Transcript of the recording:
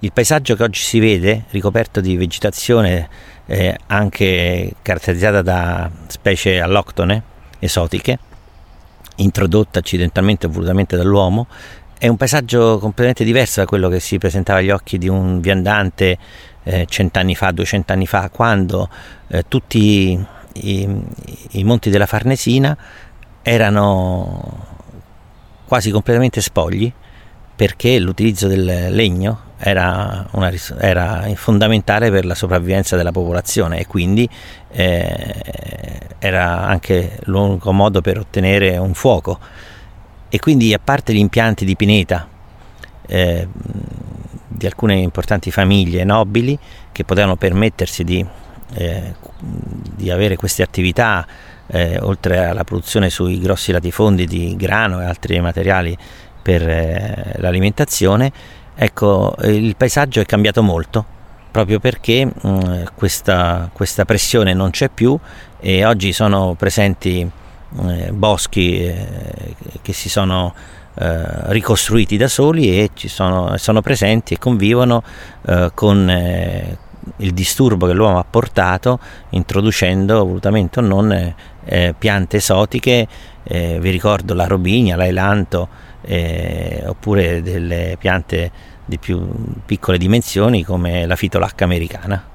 Il paesaggio che oggi si vede, ricoperto di vegetazione eh, anche caratterizzata da specie alloctone, esotiche, introdotte accidentalmente o volutamente dall'uomo, è un paesaggio completamente diverso da quello che si presentava agli occhi di un viandante eh, cent'anni fa, duecent'anni fa, quando eh, tutti i, i monti della Farnesina erano quasi completamente spogli perché l'utilizzo del legno era, una, era, fondamentale per la sopravvivenza della popolazione e quindi eh, era anche l'unico modo per ottenere un fuoco. E quindi a parte gli impianti di pineta eh, di alcune importanti famiglie nobili che potevano permettersi di, eh, di avere queste attività eh, oltre alla produzione sui grossi latifondi di grano e altri materiali per eh, l'alimentazione, ecco, il paesaggio è cambiato molto proprio perché mh, questa, questa, pressione non c'è più e oggi sono presenti eh, boschi eh, che si sono eh, ricostruiti da soli e sono, sono, presenti e convivono eh, con eh, il disturbo che l'uomo ha portato introducendo volutamente o non eh, piante esotiche, eh, vi ricordo la robinia, l'ailanto, eh, oppure delle piante di più piccole dimensioni come la fitolacca americana.